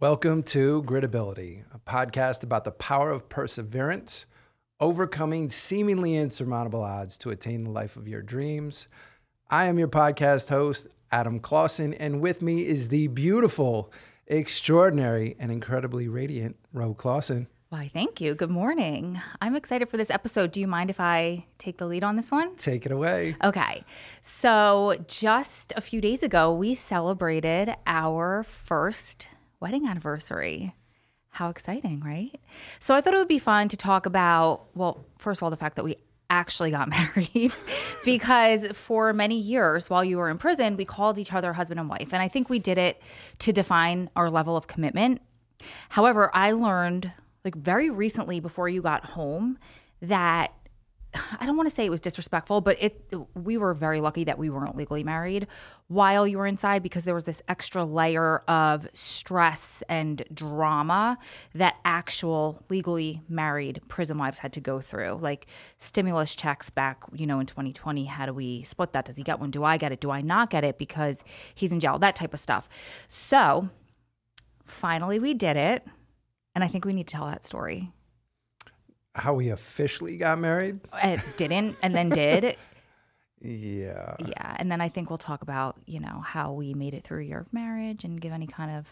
Welcome to Gritability, a podcast about the power of perseverance, overcoming seemingly insurmountable odds to attain the life of your dreams. I am your podcast host, Adam Clausen, and with me is the beautiful, extraordinary, and incredibly radiant Ro Clausen. Why, thank you. Good morning. I'm excited for this episode. Do you mind if I take the lead on this one? Take it away. Okay. So, just a few days ago, we celebrated our first wedding anniversary. How exciting, right? So I thought it would be fun to talk about, well, first of all, the fact that we actually got married because for many years while you were in prison, we called each other husband and wife. And I think we did it to define our level of commitment. However, I learned like very recently before you got home that I don't want to say it was disrespectful, but it we were very lucky that we weren't legally married while you were inside because there was this extra layer of stress and drama that actual legally married prison wives had to go through. Like stimulus checks back, you know, in 2020, how do we split that? Does he get one? Do I get it? Do I not get it because he's in jail? That type of stuff. So, finally we did it, and I think we need to tell that story how we officially got married. It didn't, and then did. yeah. Yeah, and then I think we'll talk about you know how we made it through your marriage and give any kind of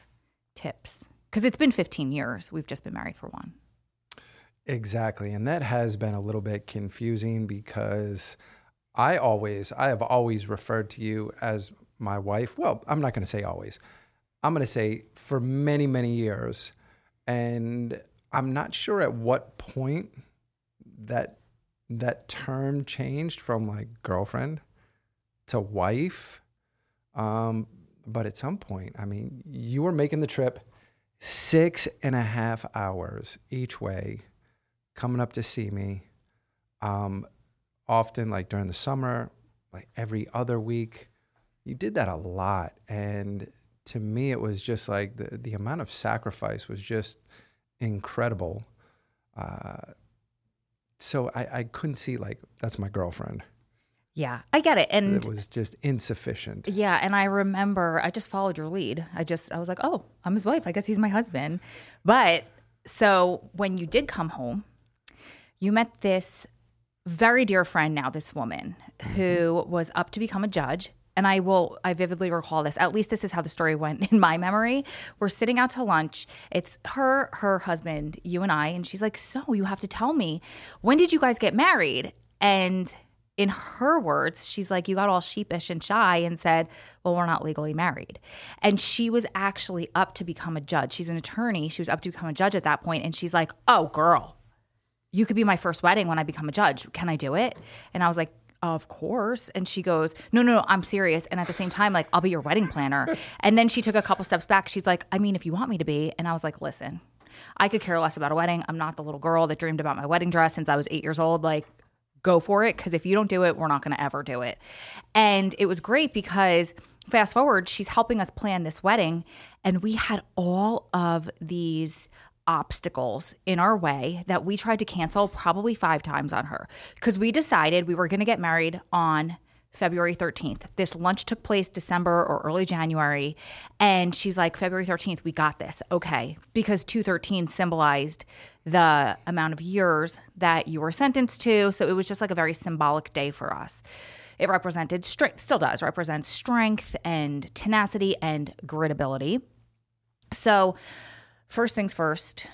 tips because it's been 15 years. We've just been married for one. Exactly, and that has been a little bit confusing because I always, I have always referred to you as my wife. Well, I'm not going to say always. I'm going to say for many, many years. And I'm not sure at what point that that term changed from like girlfriend to wife. Um, but at some point, I mean, you were making the trip six and a half hours each way, coming up to see me. Um, often, like during the summer, like every other week, you did that a lot. And to me, it was just like the, the amount of sacrifice was just incredible. Uh, so I, I couldn't see like that's my girlfriend. Yeah, I get it. And it was just insufficient. Yeah. And I remember I just followed your lead. I just, I was like, oh, I'm his wife. I guess he's my husband. But so when you did come home, you met this very dear friend now, this woman mm-hmm. who was up to become a judge and I will, I vividly recall this. At least this is how the story went in my memory. We're sitting out to lunch. It's her, her husband, you and I. And she's like, So you have to tell me, when did you guys get married? And in her words, she's like, You got all sheepish and shy and said, Well, we're not legally married. And she was actually up to become a judge. She's an attorney. She was up to become a judge at that point, And she's like, Oh, girl, you could be my first wedding when I become a judge. Can I do it? And I was like, of course. And she goes, no, no, no, I'm serious. And at the same time, like, I'll be your wedding planner. and then she took a couple steps back. She's like, I mean, if you want me to be. And I was like, listen, I could care less about a wedding. I'm not the little girl that dreamed about my wedding dress since I was eight years old. Like, go for it. Cause if you don't do it, we're not going to ever do it. And it was great because fast forward, she's helping us plan this wedding. And we had all of these obstacles in our way that we tried to cancel probably five times on her because we decided we were going to get married on February 13th. This lunch took place December or early January. And she's like, February 13th, we got this. Okay. Because 213 symbolized the amount of years that you were sentenced to. So it was just like a very symbolic day for us. It represented strength, still does, represents strength and tenacity and gritability. So first things first.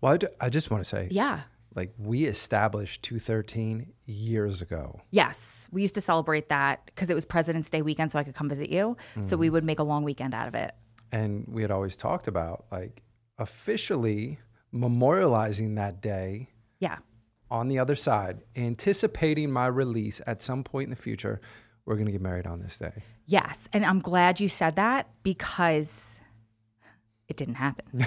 Well, I just want to say, yeah, like we established 213 years ago. Yes, we used to celebrate that because it was President's Day weekend, so I could come visit you. Mm. So we mm-hmm. would make a long weekend out of it. And we had always talked about like officially memorializing that day. Yeah. On the other side, anticipating my release at some point in the future, we're going to get married on this day. Yes. And I'm glad you said that because it didn't happen.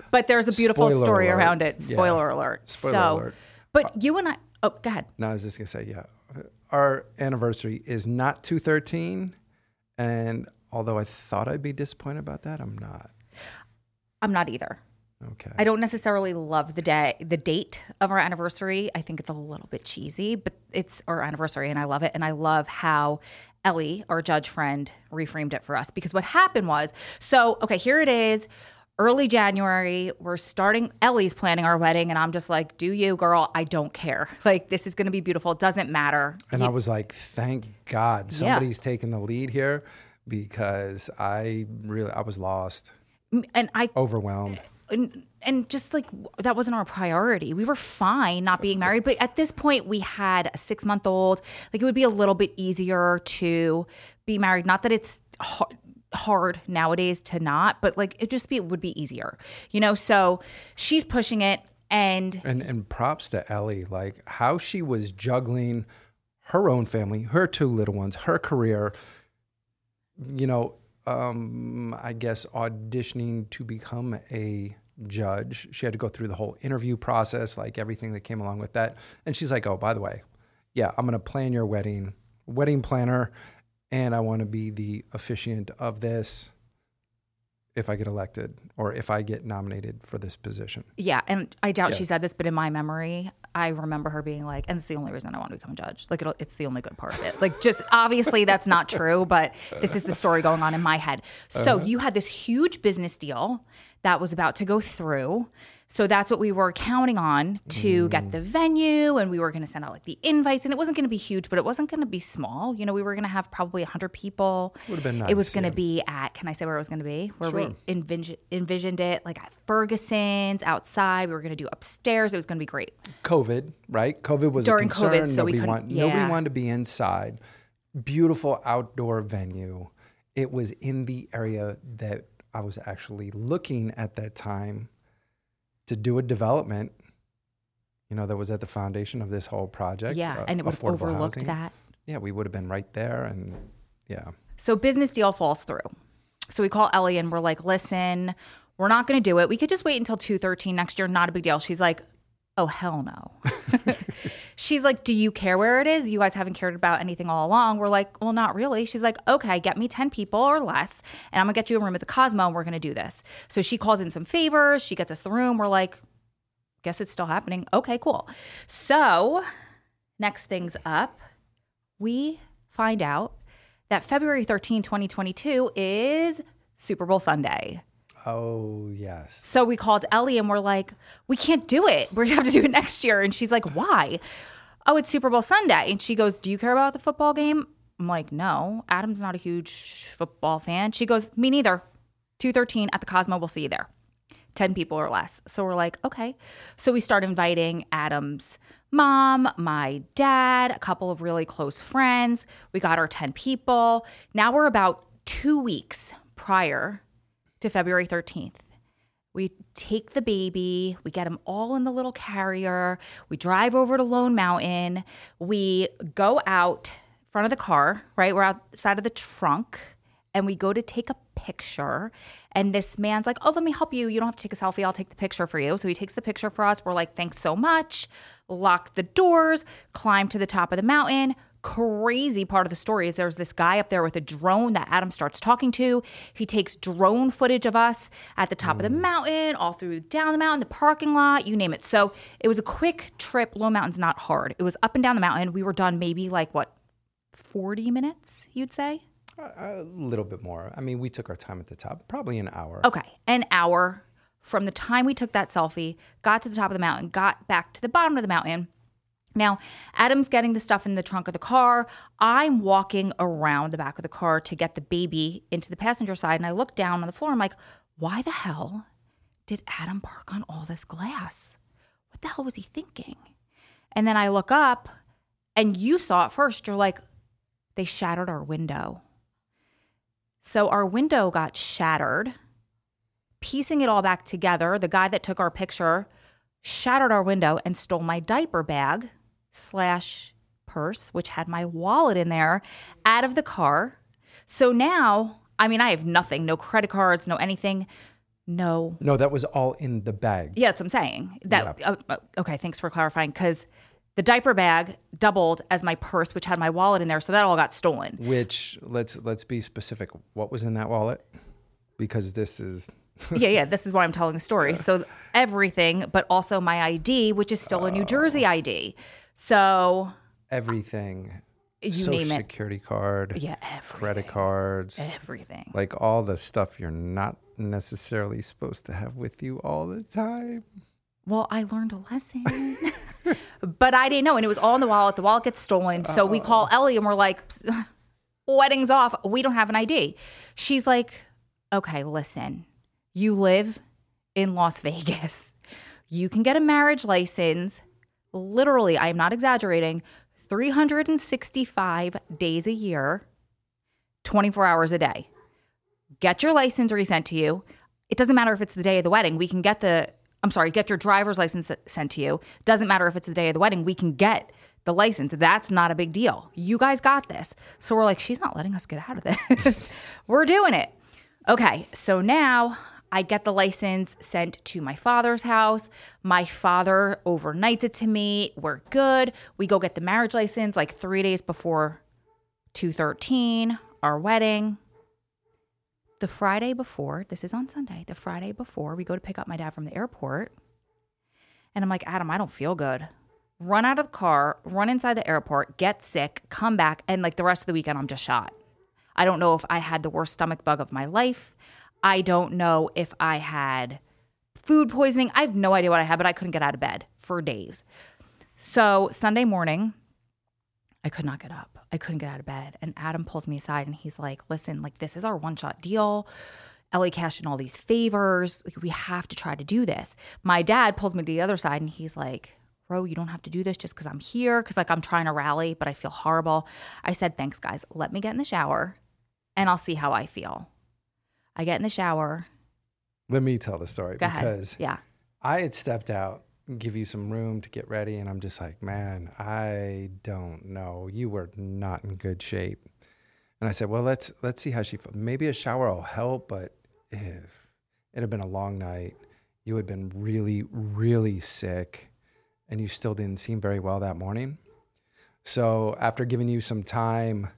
but there's a beautiful Spoiler story alert. around it. Spoiler yeah. alert. Spoiler so, alert. but you and I, oh, go ahead. No, I was just going to say, yeah. Our anniversary is not 213. And although I thought I'd be disappointed about that, I'm not. I'm not either. Okay. I don't necessarily love the day, the date of our anniversary. I think it's a little bit cheesy, but it's our anniversary and I love it. And I love how Ellie, our judge friend, reframed it for us because what happened was so, okay, here it is. Early January, we're starting. Ellie's planning our wedding, and I'm just like, "Do you, girl? I don't care. Like, this is going to be beautiful. It doesn't matter." And I was like, thank God somebody's taking the lead here because I really I was lost, and I overwhelmed. And, and just like that wasn't our priority. We were fine not being married, but at this point we had a six month old. Like it would be a little bit easier to be married. Not that it's hard, hard nowadays to not, but like it just be it would be easier, you know. So she's pushing it, and And and props to Ellie, like how she was juggling her own family, her two little ones, her career. You know, um, I guess auditioning to become a judge. She had to go through the whole interview process, like everything that came along with that. And she's like, "Oh, by the way, yeah, I'm gonna plan your wedding, wedding planner, and I want to be the officiant of this." If I get elected or if I get nominated for this position. yeah, and I doubt Yeah. she said this, but in my memory, I remember her being like, "And it's the only reason I want to become a judge. Like, it'll, it's the only good part of it. Like, just obviously that's not true, but this is the story going on in my head. So uh-huh. you had this huge business deal that was about to go through. So that's what we were counting on to get the mm. venue, and we were going to send out like the invites, and it wasn't going to be huge, but it wasn't going to be small. You know, we were going to have probably hundred people. Would have been It was going to yeah. be at. Can I say where it was going to be? Where Sure. we envision, envisioned it, like at Ferguson's outside. We were going to do upstairs. It was going to be great. COVID, right? COVID was During a concern. COVID, so we nobody couldn't- want, nobody wanted to be inside. Beautiful outdoor venue. It was in the area that I was actually looking at that time to do a development. You know, that was at the foundation of this whole project. Yeah, uh, and it would have overlooked housing. that. Yeah, we would have been right there, and yeah, So business deal falls through. So we call Ellie and we're like, listen, we're not going to do it. We could just wait until 213 next year. Not a big deal. She's like, oh, hell no. She's like, do you care where it is? You guys haven't cared about anything all along. We're like, well, not really. She's like, okay, get me 10 people or less, and I'm to get you a room at the Cosmo and we're to do this. So she calls in some favors. She gets us the room. We're like, guess it's still happening. Okay, cool. So next things up, we find out that February 13, 2022 is Super Bowl Sunday. Oh yes, So we called Ellie and we're like, we can't do it. We're gonna have to do it next year. And she's like, why? Oh, it's Super Bowl Sunday. And she goes, Do you care about the football game? I'm like, no. Adam's not a huge football fan. She goes, Me neither. 213 at the Cosmo, we'll see you there. 10 people or less. So we're like, okay. So we start inviting Adam's mom, my dad, a couple of really close friends. We got our 10 people. Now we're about two weeks prior to February 13th. We take the baby, we get him all in the little carrier, we drive over to Lone Mountain, we go out front of the car, right? We're outside of the trunk and we go to take a picture. And this man's like, Oh, let me help you. You don't have to take a selfie. I'll take the picture for you. So he takes the picture for us. We're like, Thanks so much. Lock the doors, climb to the top of the mountain. Crazy part of the story is there's this guy up there with a drone that Adam starts talking to. He takes drone footage of us at the top of the mm. mountain, all through down the mountain, the parking lot, you name it. So it was a quick trip. Lone Mountain's not hard. It was up and down the mountain. We were done maybe like what, 40 minutes, you'd say? a, a little bit more. I mean, we took our time at the top, probably an hour. Okay, an hour from the time we took that selfie, got to the top of the mountain, got back to the bottom of the mountain. Now, Adam's getting the stuff in the trunk of the car. I'm walking around the back of the car to get the baby into the passenger side. And I look down on the floor. I'm like, why the hell did Adam park on all this glass? What the hell was he thinking? And then I look up and you saw it first. You're like, they shattered our window. So our window got shattered. Piecing it all back together, the guy that took our picture shattered our window and stole my diaper bag slash purse, which had my wallet in there, out of the car. So now, I mean, I have nothing, no credit cards, no anything, no. No, that was all in the bag. Yeah, that's what I'm saying. That uh, uh, okay? Thanks for clarifying because the diaper bag doubled as my purse, which had my wallet in there, so that all got stolen. Which let's let's be specific. What was in that wallet? Because this is yeah, yeah. This is why I'm telling the story. So everything, but also my ID, which is still a New Jersey ID. So everything. you Social name it. security card, Yeah, everything. credit cards, Everything. like all the stuff you're not necessarily supposed to have with you all the time. Well, I learned a lesson. but I didn't know. And it was all in the wallet. The wallet gets stolen. So we call oh. Ellie and we're like, wedding's off. We don't have an ID. She's like, okay, listen, you live in Las Vegas. You can get a marriage license. Literally, I am not exaggerating, 365 days a year, 24 hours a day. Get your license resent to you. It doesn't matter if it's the day of the wedding. We can get the, I'm sorry, get your driver's license sent to you. Doesn't matter if it's the day of the wedding. We can get the license. That's not a big deal. You guys got this. So we're like, she's not letting us get out of this. we're doing it. Okay. So now I get the license sent to my father's house. My father overnights it to me. We're good. We go get the marriage license like three days before 213, our wedding. The Friday before, this is on Sunday, the Friday before, we go to pick up my dad from the airport. And I'm like, Adam, I don't feel good. Run out of the car, run inside the airport, get sick, come back, and like the rest of the weekend, I'm just shot. I don't know if I had the worst stomach bug of my life. I don't know if I had food poisoning. I have no idea what I had, but I couldn't get out of bed for days. So Sunday morning, I could not get up. I couldn't get out of bed. And Adam pulls me aside and he's like, listen, like this is our one shot deal. Ellie cashed in all these favors. Like, we have to try to do this. My dad pulls me to the other side and he's like, Ro, you don't have to do this just because I'm here. Cause like I'm trying to rally, but I feel horrible. I said, thanks, guys. Let me get in the shower and I'll see how I feel. I get in the shower. Let me tell the story Go because ahead. Yeah. I had stepped out, and give you some room to get ready, and I'm just like, man, I don't know. You were not in good shape. And I said, well, let's let's see how she feels. Maybe a shower will help, but if it had been a long night, you had been really, really sick, and you still didn't seem very well that morning. So after giving you some time,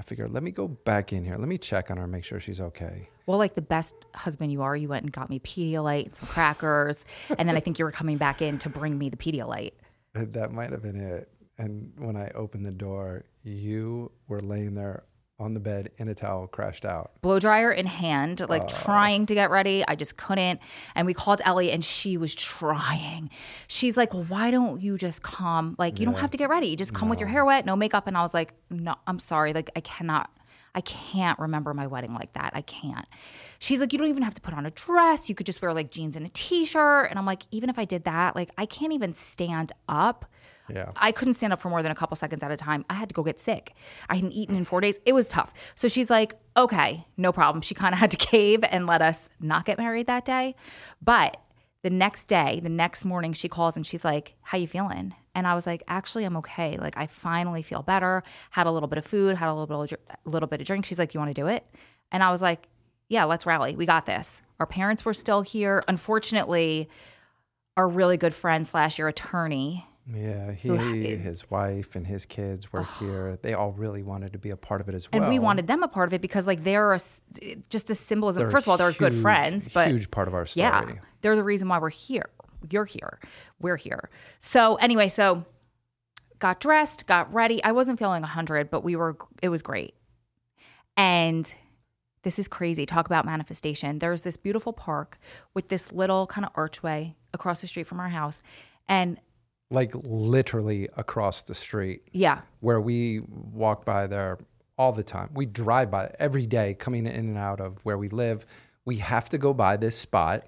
I figured, let me go back in here. Let me check on her, make sure she's okay. Well, like the best husband you are, you went and got me Pedialyte and some crackers. and then I think you were coming back in to bring me the Pedialyte. Uh, That might have been it. And when I opened the door, you were laying there on the bed in a towel, crashed out. blow dryer in hand, like uh. trying to get ready. I just couldn't. And we called Ellie and she was trying. She's like, well, why don't you just come? Like, you don't have to get ready. You just come with your hair wet, no makeup. And I was like, no, I'm sorry. Like, I cannot, I can't remember my wedding like that. I can't. She's like, you don't even have to put on a dress. You could just wear like jeans and a t shirt. And I'm like, even if I did that, like, I can't even stand up. Yeah. I couldn't stand up for more than a couple seconds at a time. I had to go get sick. I hadn't eaten in four days. It was tough. So she's like, okay, no problem. She kind of had to cave and let us not get married that day. But the next day, the next morning, she calls and she's like, how you feeling? And I was like, actually, I'm okay. Like, I finally feel better. Had a little bit of food, had a little bit of, little bit of drink. She's like, you want to do it? And I was like, yeah, let's rally. We got this. Our parents were still here. Unfortunately, our really good friend slash your attorney Yeah. He, his wife, and his kids were here. They all really wanted to be a part of it as well. and we wanted them a part of it because like they're a just the symbolism. They're First of all, they're good friends, but huge part of our story. yeah, they're the reason why we're here. You're here. We're here. So anyway, so got dressed, got ready. I wasn't feeling 100, but we were it was great. And this is crazy. Talk about manifestation. There's this beautiful park with this little kind of archway across the street from our house. And Like literally across the street yeah, where we walk by there all the time. We drive by every day coming in and out of where we live. We have to go by this spot.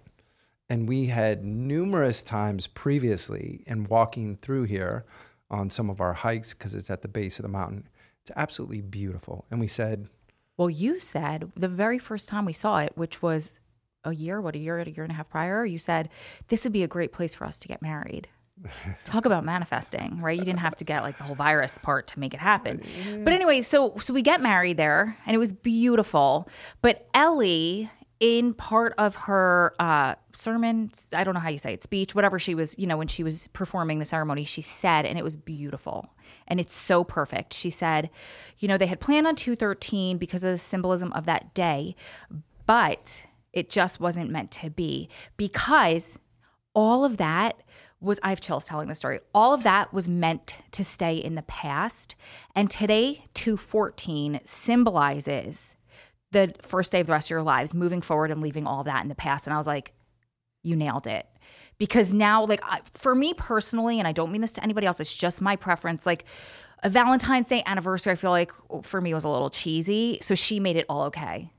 And we had numerous times previously in walking through here on some of our hikes because it's at the base of the mountain. It's absolutely beautiful. And we said, Well, you said the very first time we saw it, which was a year, what, a year, a year and a half prior, you said this would be a great place for us to get married. Talk about manifesting, right? You didn't have to get like the whole virus part to make it happen. But anyway, so so we get married there and it was beautiful. But Ellie in part of her uh, sermon, I don't know how you say it, speech, whatever she was, you know, when she was performing the ceremony, she said, and it was beautiful and it's so perfect. She said, you know, they had planned on 213 because of the symbolism of that day, but it just wasn't meant to be because all of that was I have chills telling the story. All of that was meant to stay in the past. And today, 214 symbolizes the first day of the rest of your lives, moving forward and leaving all of that in the past. And I was like, you nailed it. Because now, like, I, for me personally, and I don't mean this to anybody else, it's just my preference. Like, a Valentine's Day anniversary, I feel like for me was a little cheesy. So she made it all okay.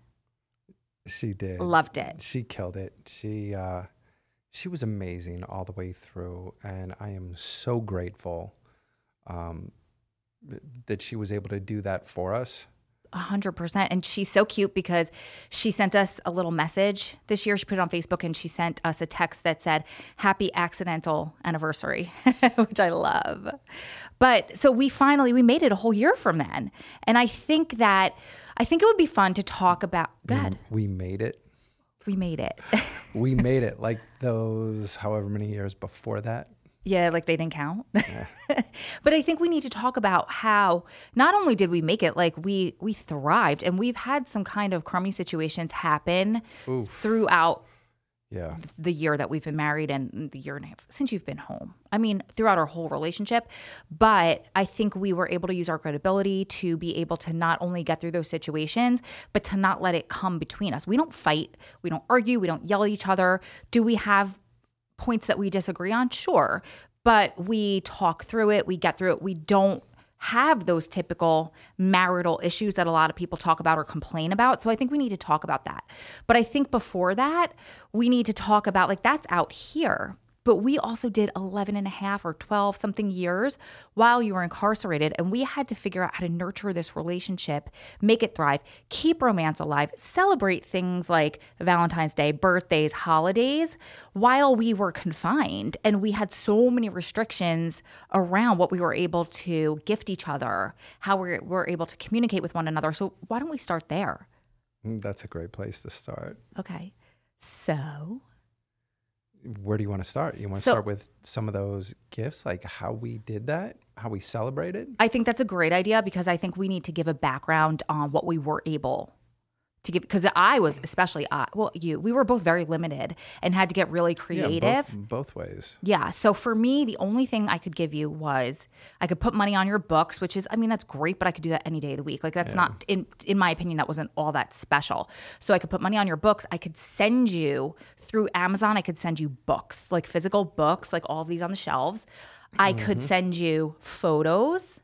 She did. Loved it. She killed it. She uh she was amazing all the way through and I am so grateful um th- that she was able to do that for us. A hundred percent. And she's so cute because she sent us a little message this year. She put it on Facebook and she sent us a text that said, Happy accidental anniversary, which I love. But so we finally we made it a whole year from then. And I think that I think it would be fun to talk about God. We made it. We made it. We made it like those however many years before that. Yeah, like they didn't count. but I think we need to talk about how not only did we make it, like we we thrived, and we've had some kind of crummy situations happen Oof. throughout Yeah. the year that we've been married and the year and a half since you've been home. I mean, throughout our whole relationship. But I think we were able to use our gritability to be able to not only get through those situations, but to not let it come between us. We don't fight, we don't argue, we don't yell at each other. Do we have points that we disagree on? Sure. But we talk through it, we get through it. We don't have those typical marital issues that a lot of people talk about or complain about. So I think we need to talk about that. But I think before that, we need to talk about like that's out here. But we also did 11 and a half or 12 something years while you were incarcerated. And we had to figure out how to nurture this relationship, make it thrive, keep romance alive, celebrate things like Valentine's Day, birthdays, holidays while we were confined. And we had so many restrictions around what we were able to gift each other, how we were able to communicate with one another. So why don't we start there? Mm, That's a great place to start. Okay. So Where do you want to start? You want to So- start with some of those gifts, like how we did that, how we celebrated? I think that's a great idea because I think we need to give a background on what we were able to give. Because I was, especially I, well, you, we were both very limited and had to get really creative. Yeah, both, both ways. Yeah. So for me, the only thing I could give you was I could put money on your books, which is, I mean, that's great, but I could do that any day of the week. Like that's not, in in my opinion, that wasn't all that special. So I could put money on your books. I could send you through Amazon. I could send you books, like physical books, like all of these on the shelves. I could mm-hmm. send you photos.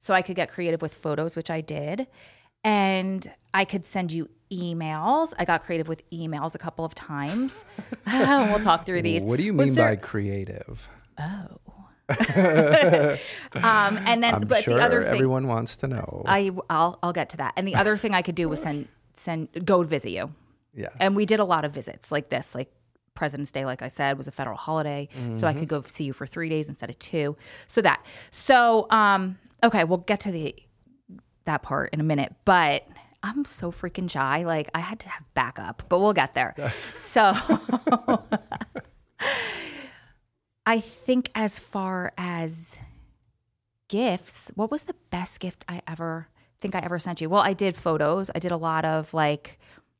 So I could get creative with photos, which I did. And I could send you emails. I got creative with emails a couple of times. we'll talk through these. What do you Was mean there- by creative? Oh. um, and then, I'm but sure the other thing, everyone wants to know. I I'll I'll get to that. And the other thing I could do was send send go visit you. yes. And we did a lot of visits like this, like President's Day, like I said, was a federal holiday, so I could go see you for three days instead of two. So that. So um, okay, we'll get to the that part in a minute, but. I'm so freaking shy. Like I had to have backup, but we'll get there. so I think as far as gifts, what was the best gift I ever think I ever sent you? Well, I did photos. I did a lot of like,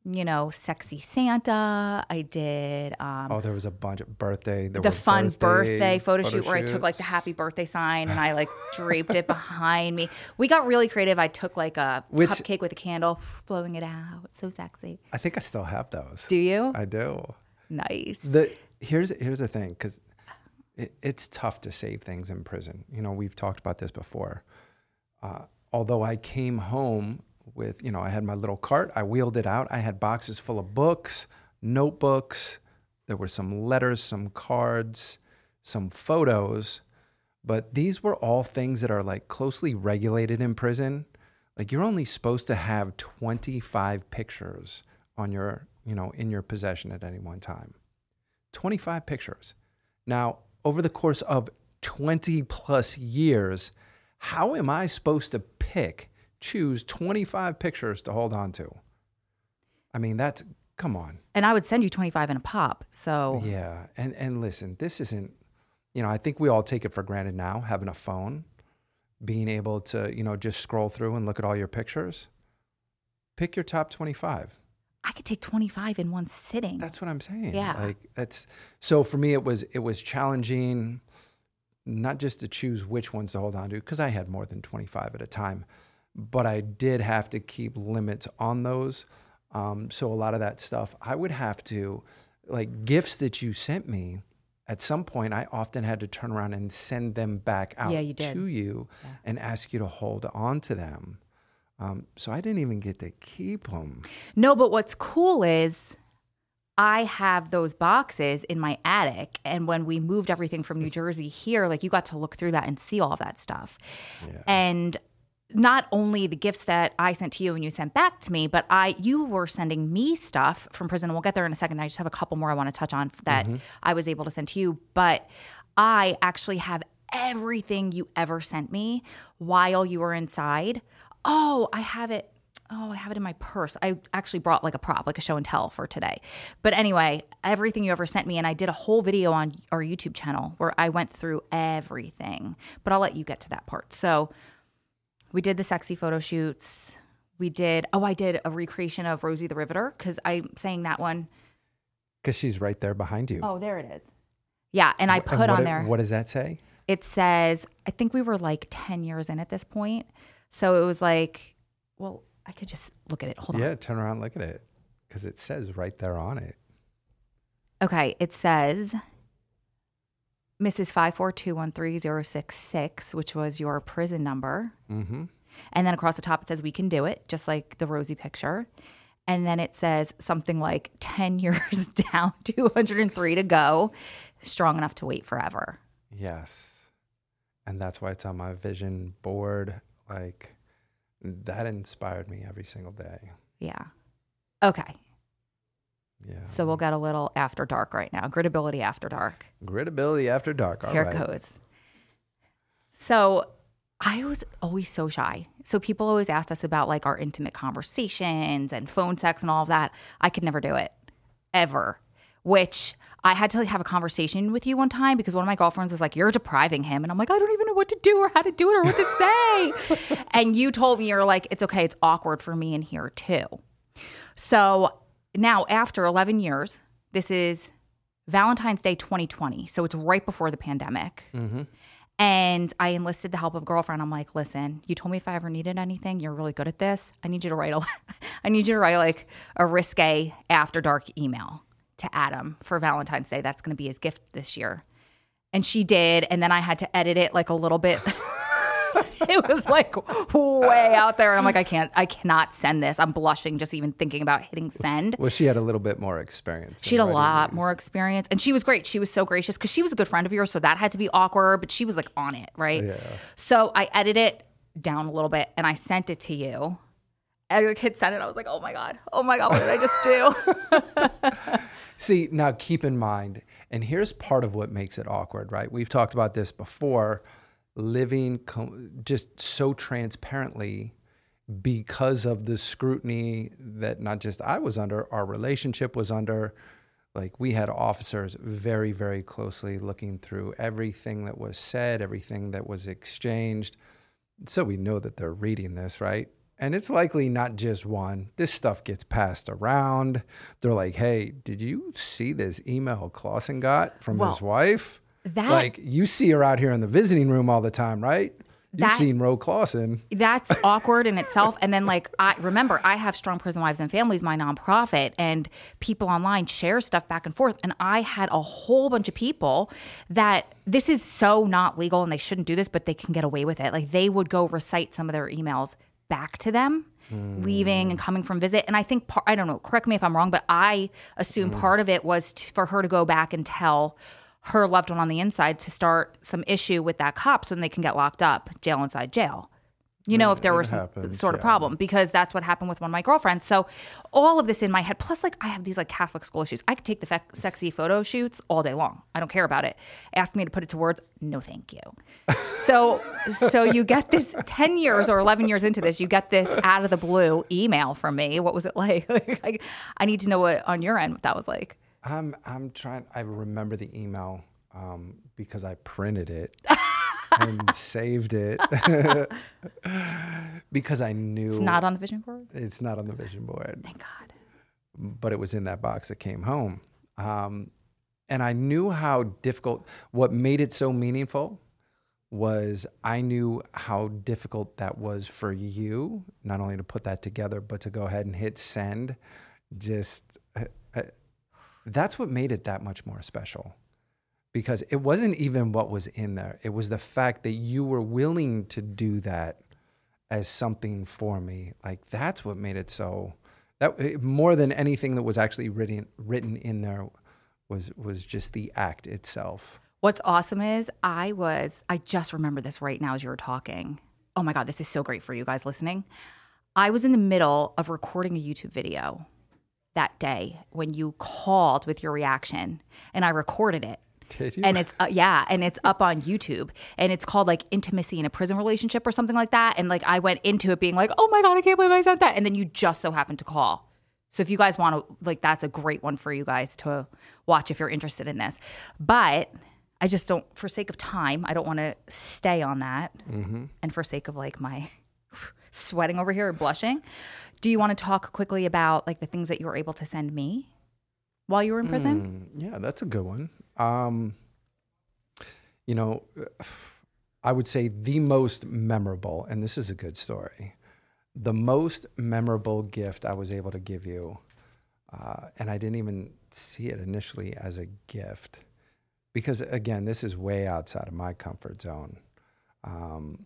you know, sexy Santa. I did um oh, there was a bunch of birthday. There the fun birthday, photo, photo shoot where I took like the happy birthday sign and I like draped it behind me. We got really creative. I took like a Which- cupcake with a candle, blowing it out. So sexy. I think I still have those. Do you? I do. nice. The here's here's the thing because it, it's tough to save things in prison. You know, we've talked about this before. Uh, although I came home with, you know, I had my little cart. I wheeled it out. I had boxes full of books, notebooks. There were some letters, some cards, some photos. But these were all things that are like closely regulated in prison. Like you're only supposed to have 25 pictures on your, you know, in your possession at any one time. 25 pictures. Now, over the course of 20 plus years, how am I supposed to pick, choose 25 pictures to hold on to? I mean, that's come on. And I would send you 25 in a pop. So Yeah. And and listen, this isn't, you know, I think we all take it for granted now, having a phone, being able to, you know, just scroll through and look at all your pictures. Pick your top 25. I could take 25 in one sitting. That's what I'm saying. Yeah. Like that's so for me it was it was challenging not just to choose which ones to hold on to because I had more than 25 at a time, but I did have to keep limits on those. Um, so a lot of that stuff I would have to like gifts that you sent me at some point I often had to turn around and send them back out Yeah, you to you and ask you to hold on to them. Um, so I didn't even get to keep them. No, but what's cool is I have those boxes in my attic. And when we moved everything from New Jersey here, like you got to look through that and see all of that stuff. And not only the gifts that I sent to you and you sent back to me, but I you were sending me stuff from prison. And we'll get there in a second. I just have a couple more I want to touch on that mm-hmm. I was able to send to you. But I actually have everything you ever sent me while you were inside. Oh, I have it. Oh, I have it in my purse. I actually brought like a prop, like a show and tell for today. But anyway, everything you ever sent me, and I did a whole video on our YouTube channel where I went through everything. But I'll let you get to that part. So we did the sexy photo shoots. We did, oh, I did a recreation of Rosie the Riveter because I'm saying that one. Because she's right there behind you. Oh, there it is. Yeah. And I And put what on it- there, What does that say? it says, I think we were like 10 years in at this point. So it was like, well, I could just look at it. Hold on. Yeah, turn around, look at it, because it says right there on it. Okay, it says Mrs. 5421366, which was your prison number. Mm-hmm. And then across the top it says we can do it, just like the Rosie picture. And then it says something like 10 years down, 203 to go, strong enough to wait forever. Yes, and that's why it's on my vision board. Like that inspired me every single day. Yeah. Okay. Yeah. So we'll get a little after dark right now. Gritability after dark. Gritability after dark. All Here right. it goes. So I was always so shy. So people always asked us about like our intimate conversations and phone sex and all of that. I could never do it ever, which I had to like, have a conversation with you one time because one of my girlfriends was like, You're depriving him. And I'm like, I don't even know what to do or how to do it or what to say. and you told me, You're like, It's okay. It's awkward for me in here too. So now, after 11 years, this is Valentine's Day 2020. So it's right before the pandemic. Mm-hmm. And I enlisted the help of a girlfriend. I'm like, listen, you told me if I ever needed anything, you're really good at this. I need you to write a, I need you to write like a risque after dark email to Adam for Valentine's Day. That's going to be his gift this year. And she did. And then I had to edit it like a little bit. it was like way out there. And I'm like, I can't, I cannot send this. I'm blushing just even thinking about hitting send. Well, she had a little bit more experience. She had a lot more experience, and she was great. She was so gracious because she was a good friend of yours, so that had to be awkward. But she was like on it, right? Yeah. So I edited it down a little bit, and I sent it to you. And the kid sent it. I was like, "Oh my god! Oh my god! What did I just do?" See, now keep in mind, and here's part of what makes it awkward, right? We've talked about this before living com- just so transparently because of the scrutiny that not just I was under, our relationship was under. Like, we had officers very, very closely looking through everything that was said, everything that was exchanged. So we know that they're reading this, right? And it's likely not just one. This stuff gets passed around. They're like, hey, did you see this email Clausen got from his wife? That- like, you see her out here in the visiting room all the time, right? You've seen Ro Clausen. That's awkward in itself. And then, like, I remember I have Strong Prison Wives and Families, my nonprofit, and people online share stuff back and forth. And I had a whole bunch of people that this is so not legal and they shouldn't do this, but they can get away with it. Like, they would go recite some of their emails back to them. Hmm. Leaving and coming from visit, and I think par- I don't know. Correct me if I'm wrong, but I assume hmm. part of it was t- for her to go back and tell her loved one on the inside to start some issue with that cop, so then they can get locked up, jail inside jail you know, if there was some happens, sort of yeah. problem, because that's what happened with one of my girlfriends. So, all of this in my head, plus, like, I have these like Catholic school issues. I could take the fe- sexy photo shoots all day long. I don't care about it. Ask me to put it to words. No, thank you. So, so you get this 10 years or 11 years into this, you get this out of the blue email from me. What was it like? I, I need to know what on your end what that was like. I'm I'm trying. I remember the email um, because I printed it and saved it because I knew It's not on the vision board. it's not on the vision board. Thank God. but it was in that box that came home. Um, and I knew how difficult, what made it so meaningful was I knew how difficult that was for you, not only to put that together, but to go ahead and hit send. Just uh, uh, that's what made it that much more special because it wasn't even what was in there. It was the fact that you were willing to do that as something for me. Like that's what made it so that eh, more than anything that was actually written written in there was was just the act itself. What's awesome is I was I just remember this right now as you were talking. Oh my god, this is so great for you guys listening. I was in the middle of recording a YouTube video that day when you called with your reaction and I recorded it. Did you? And it's uh, yeah, and it's up on YouTube, and it's called like intimacy in a prison relationship or something like that. And like I went into it being like, oh my god, I can't believe I said that, and then you just so happened to call. So if you guys want to like, that's a great one for you guys to watch if you're interested in this. But I just don't, for sake of time, I don't want to stay on that, Mm-hmm. and for sake of like my sweating over here and blushing. Do you want to talk quickly about like the things that you were able to send me while you were in prison? Mm, yeah, that's a good one. Um, you know, I would say the most memorable, and this is a good story, the most memorable gift I was able to give you, uh, and I didn't even see it initially as a gift, because again, this is way outside of my comfort zone. Um,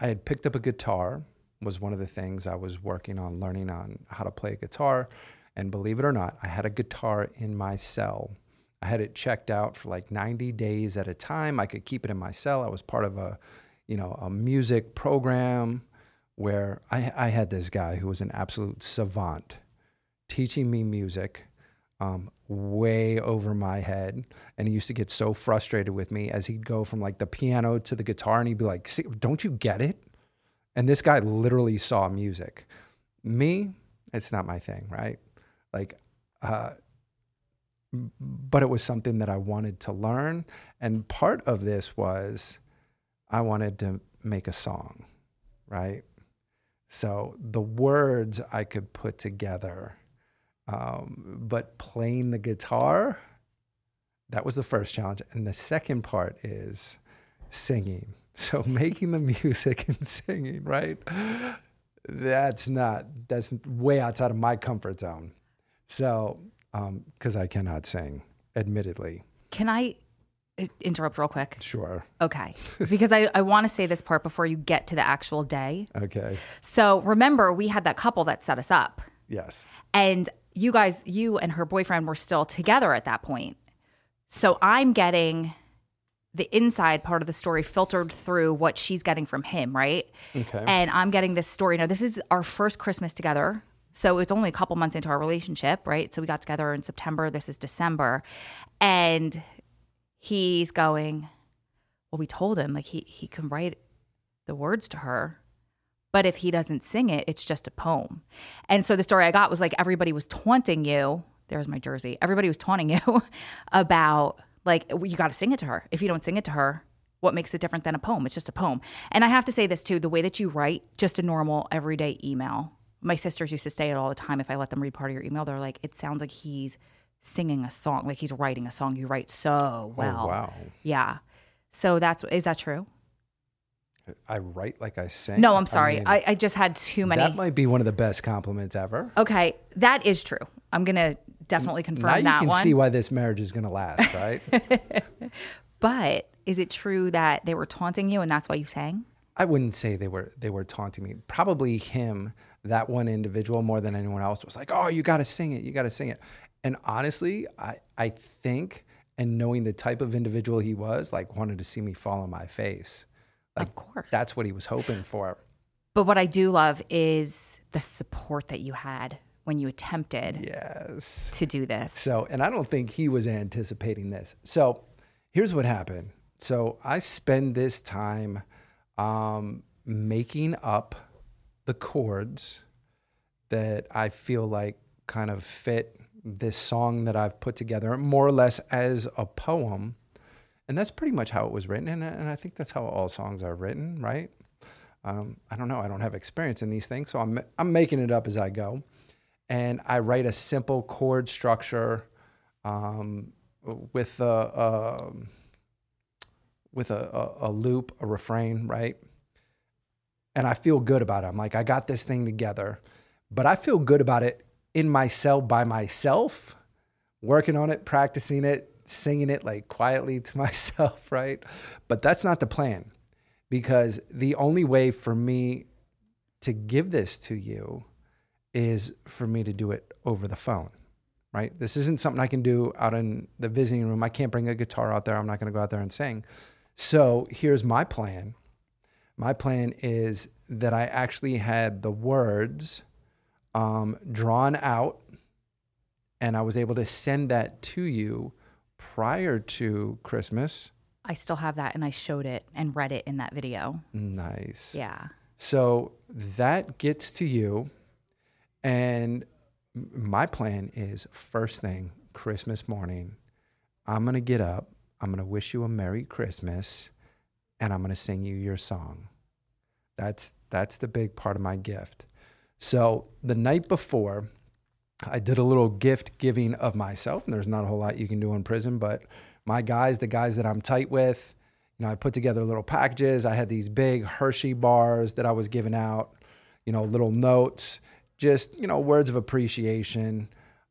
I had picked up a guitar, was one of the things I was working on learning on how to play a guitar. And believe it or not, I had a guitar in my cell. I had it checked out for like 90 days at a time. I could keep it in my cell. I was part of a, you know, a music program where I, I had this guy who was an absolute savant teaching me music um, way over my head. And he used to get so frustrated with me as he'd go from like the piano to the guitar and he'd be like, "See, Don't you get it? And this guy literally saw music. Me, it's not my thing, right? Like, uh, but it was something that I wanted to learn. And part of this was I wanted to make a song, right? So the words I could put together, um, but playing the guitar, that was the first challenge. And the second part is singing. So making the music and singing, right? That's not, that's way outside of my comfort zone. So, um, because I cannot sing, admittedly. Can I interrupt real quick? Sure. Okay. because I, I want to say this part before you get to the actual day. Okay. So remember, we had that couple that set us up, Yes. and you guys, you and her boyfriend were still together at that point. So I'm getting the inside part of the story filtered through what she's getting from him, right? Okay. And I'm getting this story. Now, this is our first Christmas together. So it's only a couple months into our relationship, right? So we got together in September. This is December. And he's going, Well, we told him like he, he can write the words to her, but if he doesn't sing it, it's just a poem. And so the story I got was like everybody was taunting you. There's my jersey. Everybody was taunting you about like you got to sing it to her. If you don't sing it to her, what makes it different than a poem? It's just a poem. And I have to say this too: the way that you write, just a normal everyday email. My sisters used to say it all the time. If I let them read part of your email, they're like, "It sounds like he's singing a song, like he's writing a song. You write so oh, well." Oh, wow. Yeah. So that's is that true? I write like I sing. No, I'm sorry. mean, I, I just had too many. That might be one of the best compliments ever. okay, that is true. I'm gonna definitely confirm now you that can one. see why this marriage is going to last, right? but is it true that they were taunting you and that's why you sang? I wouldn't say they were they were taunting me. Probably him, that one individual, more than anyone else, was like, "Oh, you got to sing it. You got to sing it." And honestly, I I think, and knowing the type of individual he was, like wanted to see me fall on my face. Like of course. that's what he was hoping for. But what I do love is the support that you had when you attempted Yes. to do this. So, and I don't think he was anticipating this. So, here's what happened. So, I spend this time um, making up the chords that I feel like kind of fit this song that I've put together more or less as a poem. And that's pretty much how it was written. And, and I think that's how all songs are written, right? Um, I don't know. I don't have experience in these things. So I'm, I'm making it up as I go. And I write a simple chord structure um, with a, um, with a, a, a loop, a refrain, right? And I feel good about it. I'm like, I got this thing together, but I feel good about it in my cell by myself, working on it, practicing it, singing it like quietly to myself, right? But that's not the plan because the only way for me to give this to you is for me to do it over the phone, right? This isn't something I can do out in the visiting room. I can't bring a guitar out there. I'm not going to go out there and sing. So here's my plan. My plan is that I actually had the words um, drawn out and I was able to send that to you prior to Christmas. I still have that and I showed it and read it in that video. Nice. Yeah. So that gets to you. And my plan is first thing, Christmas morning, I'm going to get up, I'm going to wish you a Merry Christmas, and I'm going to sing you your song. That's that's the big part of my gift. So the night before, I did a little gift giving of myself, and there's not a whole lot you can do in prison, but my guys, the guys that I'm tight with, you know, I put together little packages. I had these big Hershey bars that I was giving out, you know, little notes, just, you know, words of appreciation.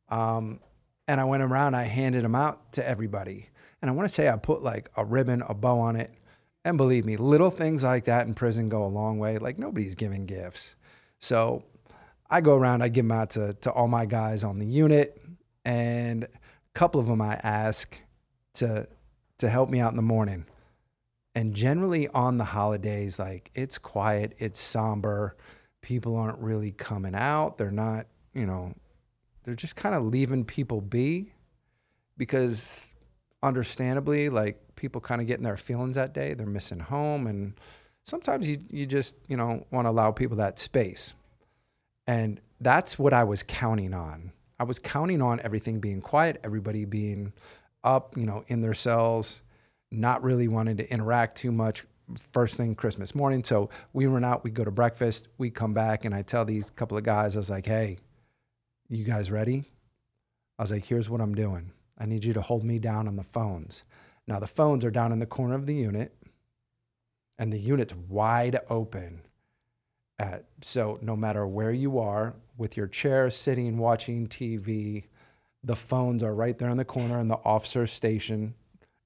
Um, and I went around, I handed them out to everybody. And I want to say I put like a ribbon, a bow on it. And believe me, little things like that in prison go a long way. Like nobody's giving gifts. So I go around, I give them out to, to all my guys on the unit. And a couple of them I ask, to to help me out in the morning. And generally on the holidays, like it's quiet, it's somber. People aren't really coming out. They're not, you know, they're just kind of leaving people be because understandably, like people kind of getting their feelings that day. They're missing home. And sometimes you, you just, you know, want to allow people that space. And that's what I was counting on. I was counting on everything being quiet, everybody being up, you know, in their cells, not really wanting to interact too much first thing Christmas morning. So we run out, we go to breakfast, we come back, and I tell these couple of guys, I was like, hey, you guys ready? I was like, here's what I'm doing. I need you to hold me down on the phones. Now, the phones are down in the corner of the unit, and the unit's wide open. Uh, so, no matter where you are, with your chair, sitting, watching TV, the phones are right there in the corner, and the officer station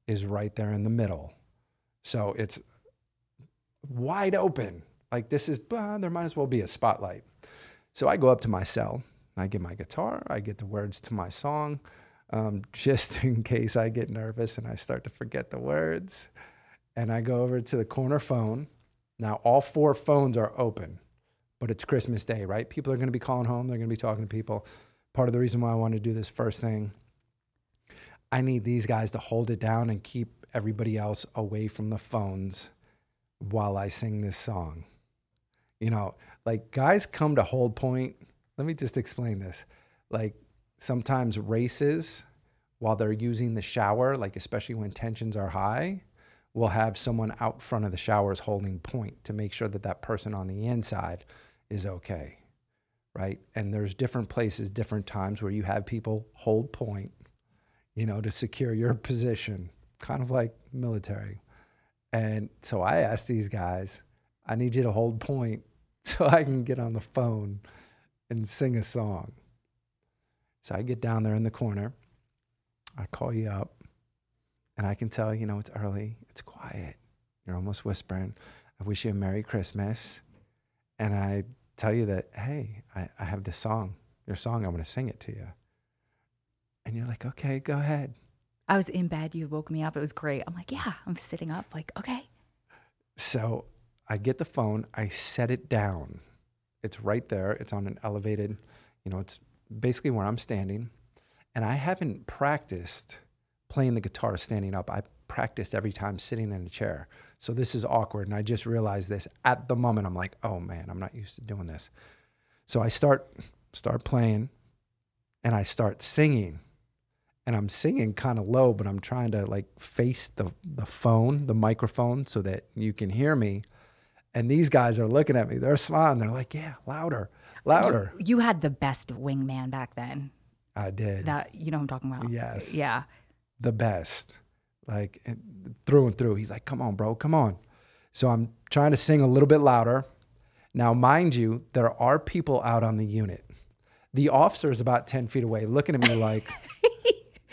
is right there in the middle. So it's wide open. Like this is, there might as well be a spotlight. So I go up to my cell. I get my guitar. I get the words to my song, um, just in case I get nervous and I start to forget the words. And I go over to the corner phone. Now all four phones are open, but it's Christmas Day, right? People are going to be calling home. They're going to be talking to people part of the reason why I want to do this first thing. I need these guys to hold it down and keep everybody else away from the phones while I sing this song. You know, like guys come to hold point. Let me just explain this. Like sometimes races, while they're using the shower, like especially when tensions are high, will have someone out front of the showers holding point to make sure that that person on the inside is okay right? And there's different places, different times where you have people hold point, you know, to secure your position, kind of like military. And so I asked these guys, I need you to hold point so I can get on the phone and sing a song. So I get down there in the corner, I call you up, and I can tell, you know, it's early, it's quiet. You're almost whispering, I wish you a Merry Christmas. And I tell you that, hey, I, I have this song, your song, I'm going to sing it to you. And you're like, okay, go ahead. I was in bed. You woke me up. It was great. I'm like, yeah, I'm sitting up. Like, okay. So I get the phone, I set it down. It's right there. It's on an elevated, you know, it's basically where I'm standing. And I haven't practiced playing the guitar standing up. I practiced every time sitting in a chair. So this is awkward. And I just realized this at the moment. I'm like, oh man, I'm not used to doing this. So I start start playing and I start singing. And I'm singing kind of low, but I'm trying to like face the, the phone, the microphone, so that you can hear me. And these guys are looking at me. They're smiling. They're like, yeah, louder. louder. You had the best wingman back then. I did. That you know what I'm talking about. Yes. Yeah. the best, like eh, through and through. He's like, "Come on, bro, come on." So I'm trying to sing a little bit louder. Now, mind you, there are people out on the unit. The officer is about ten feet away, looking at me like,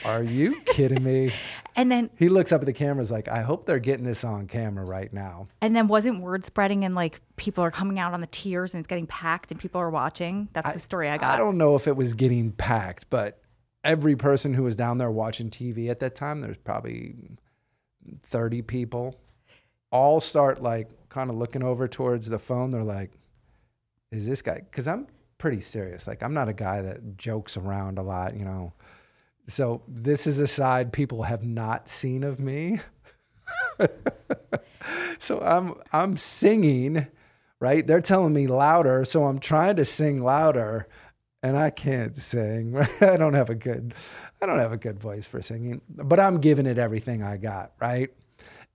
"Are you kidding me?" And then He looks up at the cameras like, "I hope they're getting this on camera right now." and then wasn't word spreading and like people are coming out on the tiers and it's getting packed and people are watching. That's the story I got. I don't know if it was getting packed, but every person who was down there watching TV at that time, there's probably 30 people, all start like kind of looking over towards the phone. They're like, is this guy? Because I'm pretty serious. Like, I'm not a guy that jokes around a lot, you know. So, this is a side people have not seen of me. so I'm I'm singing, right? They're telling me louder, so I'm trying to sing louder, and I can't sing. Right? I don't have a good I don't have a good voice for singing, but I'm giving it everything I got, right?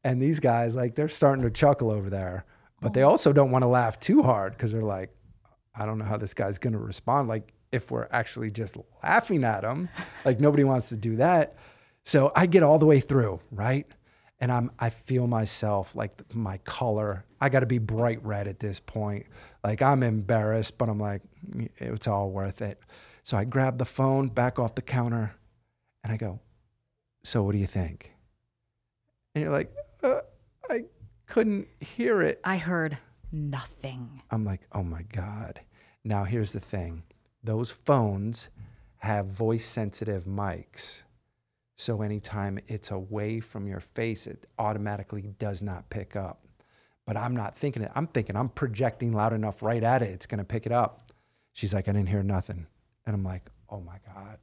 And these guys like they're starting to chuckle over there, but they oh. also don't want to laugh too hard because they're like, I don't know how this guy's going to respond. Like if we're actually just laughing at them. like nobody wants to do that. So I get all the way through, right? And I'm I feel myself like my color. I got to be bright red at this point. Like I'm embarrassed, but I'm like it's all worth it. So I grab the phone, back off the counter, and I go, "So what do you think?" And you're like, uh, "I couldn't hear it." I heard nothing. I'm like, oh my God. Now, here's the thing those phones have voice sensitive mics. So, anytime it's away from your face, it automatically does not pick up. But I'm not thinking it. I'm thinking I'm projecting loud enough right at it. It's going to pick it up. She's like, I didn't hear nothing. And I'm like, oh my God.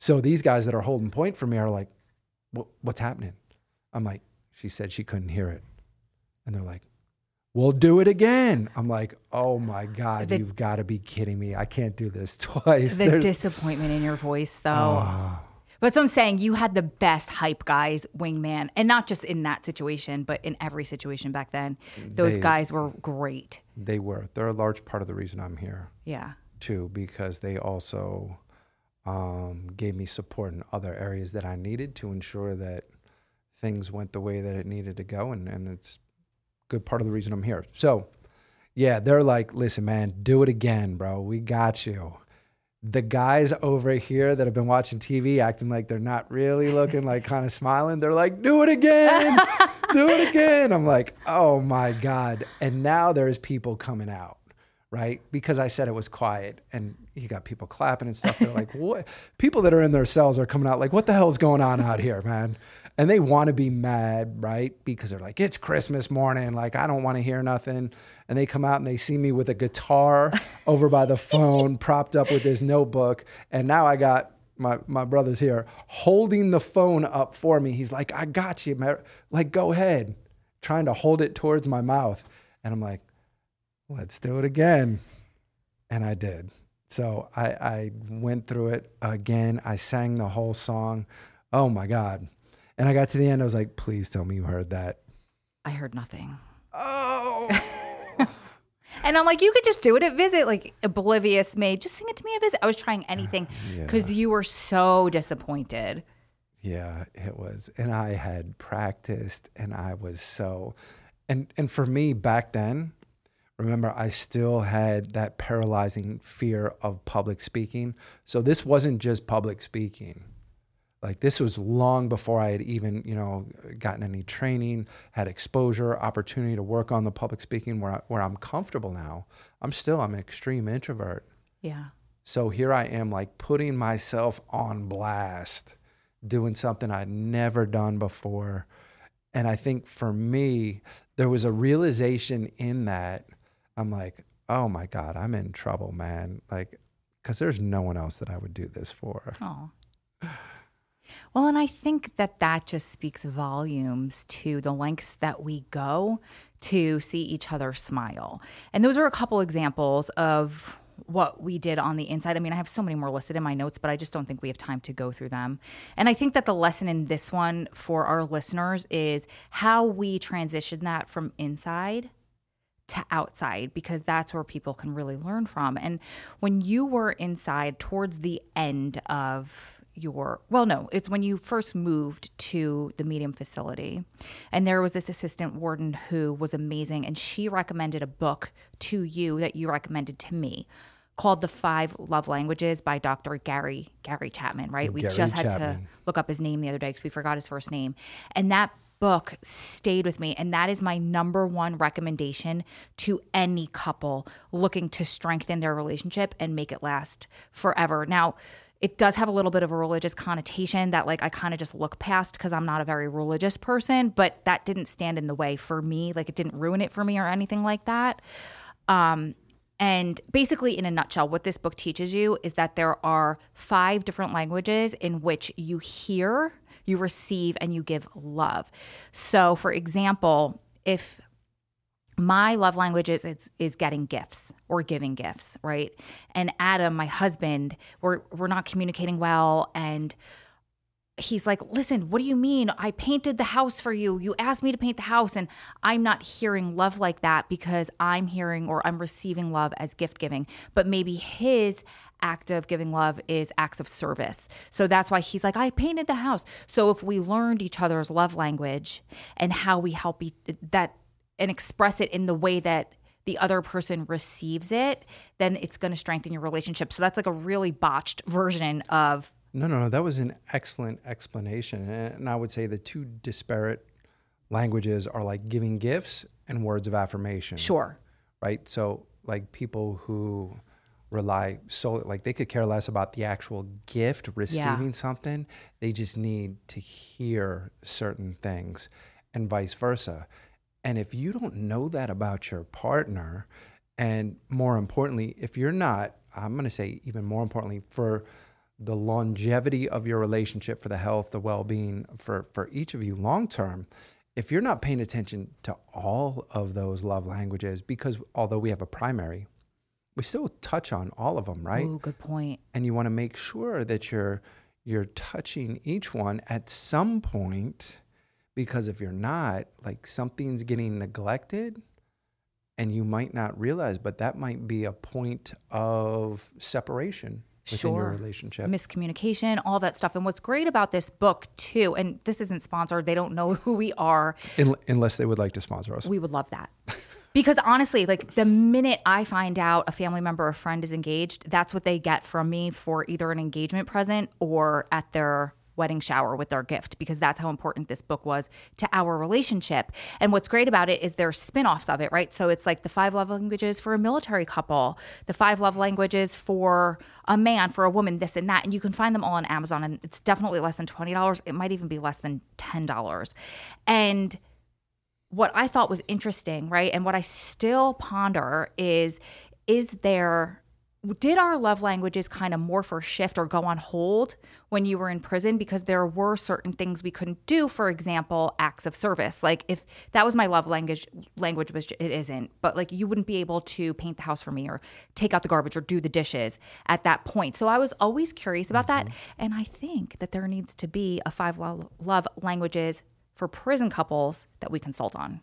So, these guys that are holding point for me are like, what's happening? I'm like, she said she couldn't hear it. And they're like, we'll do it again. I'm like, oh my God, The- you've got to be kidding me. I can't do this twice. The There's- disappointment in your voice, though. Oh, But so I'm saying you had the best hype guys, wingman, and not just in that situation, but in every situation back then. Those They- guys were great. they were. They're a large part of the reason I'm here, Yeah. too, because they also um, gave me support in other areas that I needed to ensure that things went the way that it needed to go. And, and it's good part of the reason I'm here. So, yeah, they're like, listen, man, do it again, bro. We got you. The guys over here that have been watching TV acting like they're not really looking like kind of smiling, they're like, do it again. do it again. I'm like, oh my God. And now there's people coming out, right? Because I said it was quiet and you got people clapping and stuff. They're like, what? People that are in their cells are coming out like, what the hell's going on out here, man? And they want to be mad, right? Because they're like, it's Christmas morning. Like, I don't want to hear nothing. And they come out and they see me with a guitar over by the phone, propped up with this notebook. And now I got my my brother's here holding the phone up for me. He's like, "I got you, man. Like, go ahead." Trying to hold it towards my mouth, and I'm like, "Let's do it again," and I did. So I I went through it again. I sang the whole song. Oh my god! And I got to the end. I was like, "Please tell me you heard that." I heard nothing. Oh. And I'm like, you could just do it at Visit, like oblivious me. Just sing it to me at Visit. I was trying anything because you were so disappointed. Yeah, it was. And I had practiced and I was so and and for me back then, remember I still had that paralyzing fear of public speaking. So this wasn't just public speaking. Like this was long before I had even, you know, gotten any training, had exposure, opportunity to work on the public speaking where I, where I'm comfortable now. I'm still I'm an extreme introvert. Yeah. So here I am, like putting myself on blast, doing something I'd never done before. And I think for me, there was a realization in that. I'm like, oh my God, I'm in trouble, man. Like, because there's no one else that I would do this for. Oh. Well, and I think that that just speaks volumes to the lengths that we go to see each other smile. And those are a couple examples of what we did on the inside. I mean, I have so many more listed in my notes, but I just don't think we have time to go through them. And I think that the lesson in this one for our listeners is how we transition that from inside to outside because that's where people can really learn from. And when you were inside towards the end of your well no it's when you first moved to the medium facility. And there was this assistant warden who was amazing and she recommended a book to you that you recommended to me called the five love languages by dr gary gary chapman right? We Gary just had to look up his name the other day because we forgot his first name. And that book stayed with me and that is my number one recommendation to any couple looking to strengthen their relationship and make it last forever. Now it does have a little bit of a religious connotation that like I kind of just look past because I'm not a very religious person, but that didn't stand in the way for me. Like it didn't ruin it for me or anything like that. Um, and basically, in a nutshell, what this book teaches you is that there are five different languages in which you hear, you receive, and you give love. So, for example, if my love language is, is is getting gifts or giving gifts, right? And Adam, my husband, we're we're not communicating well and he's like, "Listen, what do you mean? I painted the house for you. You asked me to paint the house and I'm not hearing love like that because I'm hearing or I'm receiving love as gift giving. But maybe his act of giving love is acts of service. So that's why he's like, I painted the house. So if we learned each other's love language and how we help each, that and express it in the way that the other person receives it, then it's going to strengthen your relationship. So that's like a really botched version of No, no, no. That was an excellent explanation. And I would say the two disparate languages are like giving gifts and words of affirmation. sure. Right. So, like people who rely solely, like they could care less about the actual gift, receiving something. They just need to hear certain things and vice versa. And if you don't know that about your partner, and more importantly, if you're not, I'm going to say even more importantly, for the longevity of your relationship, for the health, the well being, for, for each of you long term, if you're not paying attention to all of those love languages, because although we have a primary, we still touch on all of them, right? Ooh, good point. and you want to make sure that you're you're touching each one at some point because if you're not like something's getting neglected and you might not realize but that might be a point of separation within your relationship Miscommunication, all that stuff. And what's great about this book, too, and this isn't sponsored, they don't know who we are. Un- unless they would like to sponsor us We would love that. Because honestly, like the minute I find out a family member or friend is engaged, that's what they get from me for either an engagement present or at their wedding shower with their gift because that's how important this book was to our relationship. And what's great about it is there's spin-offs of it, right? So it's like the five love languages for a military couple, the five love languages for a man, for a woman, this and that. And you can find them all on Amazon and it's definitely less than $20. It might even be less than $10. And what I thought was interesting, right? And what I still ponder is is there did our love languages kind of morph or shift or go on hold when you were in prison? Because there were certain things we couldn't do for example acts of service. Like if that was my love language language which it isn't. But like you wouldn't be able to paint the house for me or take out the garbage or do the dishes at that point. So i was always curious about that. Mm-hmm. And i think that there needs to be a five lo- love languages for prison couples that we consult on.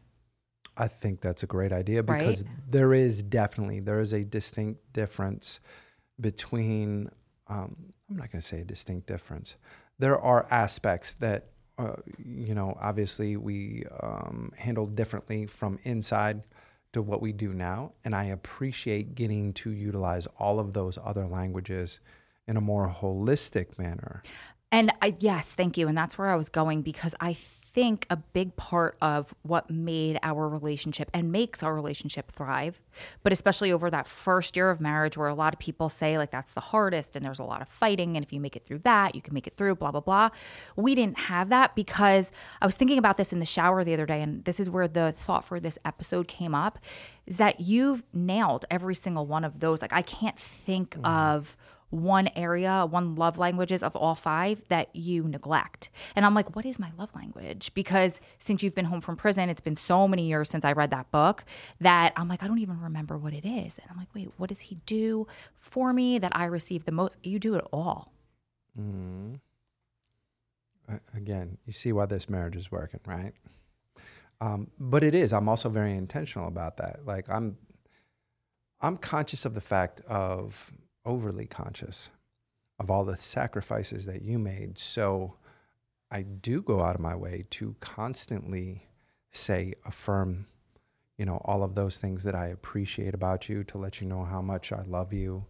I think that's a great idea Right? because there is definitely there is a distinct difference between. Um, I'm not going to say a distinct difference. There are aspects that uh, you know obviously we um, handle differently from inside to what we do now, and I appreciate getting to utilize all of those other languages in a more holistic manner. And I, yes, thank you. And that's where I was going because I think a big part of what made our relationship and makes our relationship thrive, but especially over that first year of marriage where a lot of people say like that's the hardest and there's a lot of fighting. And if you make it through that, you can make it through, blah, blah, blah. We didn't have that because I was thinking about this in the shower the other day. And this is where the thought for this episode came up is that you've nailed every single one of those. Like I can't think mm-hmm. of one area, one love languages of all five that you neglect. And I'm like, what is my love language? Because since you've been home from prison, it's been so many years since I read that book that I'm like, I don't even remember what it is. And I'm like, wait, what does he do for me that I receive the most? You do it all. Mm. Again, you see why this marriage is working, right? Um, but it is. I'm also very intentional about that. Like I'm, I'm conscious of the fact of overly conscious of all the sacrifices that you made. So I do go out of my way to constantly say, affirm, you know, all of those things that I appreciate about you, to let you know how much I love you.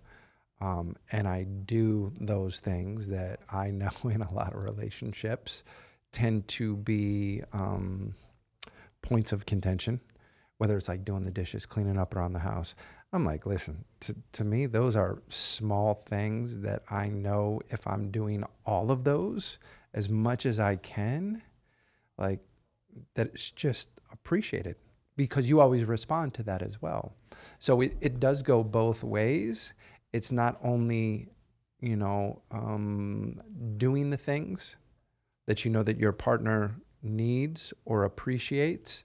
Um, and I do those things that I know in a lot of relationships tend to be um, points of contention, whether it's like doing the dishes, cleaning up around the house. I'm like, listen, to, to me, those are small things that I know if I'm doing all of those as much as I can, like that it's just appreciated because you always respond to that as well. So it, it does go both ways. It's not only, you know, um, doing the things that you know that your partner needs or appreciates,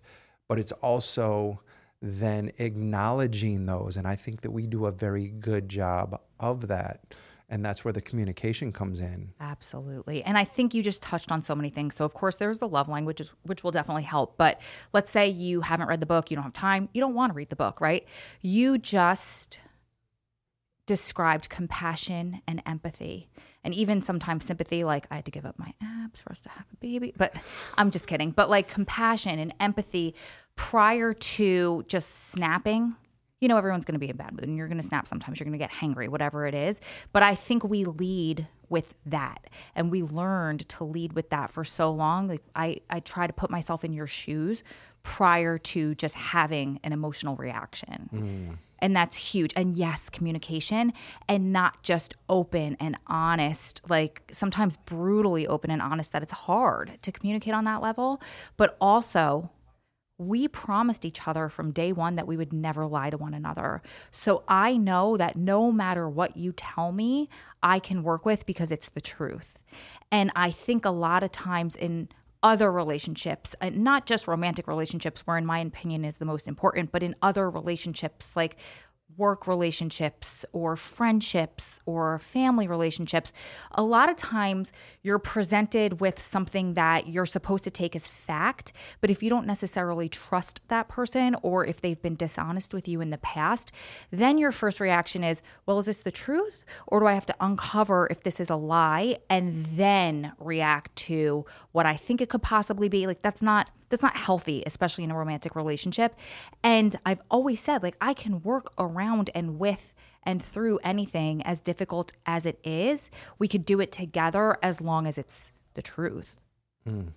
but it's also then acknowledging those. And I think that we do a very good job of that. And that's where the communication comes in. Absolutely. And I think you just touched on so many things. So, of course, there's the love language, which will definitely help. But let's say you haven't read the book, you don't have time, you don't want to read the book, right? You just described compassion and empathy and even sometimes sympathy like i had to give up my abs for us to have a baby but i'm just kidding but like compassion and empathy prior to just snapping you know everyone's going to be in bad mood and you're going to snap sometimes you're going to get hangry whatever it is but i think we lead with that and we learned to lead with that for so long like i i try to put myself in your shoes prior to just having an emotional reaction mm and that's huge. And yes, communication and not just open and honest, like sometimes brutally open and honest, that it's hard to communicate on that level. But also, we promised each other from day one that we would never lie to one another. So I know that no matter what you tell me, I can work with because it's the truth. And I think a lot of times in other relationships, and not just romantic relationships, where in my opinion is the most important, but in other relationships like work relationships or friendships or family relationships, a lot of times you're presented with something that you're supposed to take as fact. But if you don't necessarily trust that person or if they've been dishonest with you in the past, then your first reaction is, well, is this the truth? Or do I have to uncover if this is a lie and then react to what I think it could possibly be? Like, that's not that's not healthy, especially in a romantic relationship. And I've always said, like, I can work around and with and through anything as difficult as it is. We could do it together as long as it's the truth. Mm.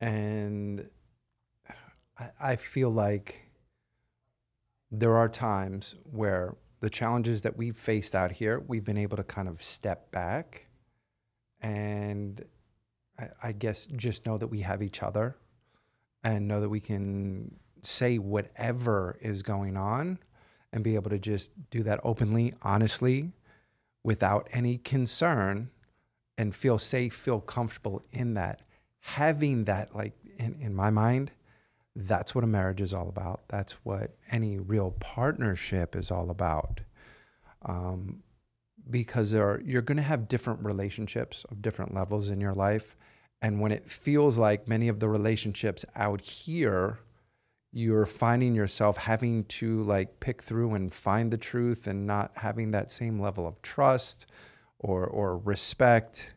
And I, I feel like there are times where the challenges that we've faced out here, we've been able to kind of step back and I, I guess just know that we have each other and know that we can say whatever is going on and be able to just do that openly, honestly, without any concern and feel safe, feel comfortable in that. Having that, like in, in my mind, that's what a marriage is all about. That's what any real partnership is all about. Um, because there are, you're going to have different relationships of different levels in your life. And when it feels like many of the relationships out here, you're finding yourself having to like pick through and find the truth and not having that same level of trust or or respect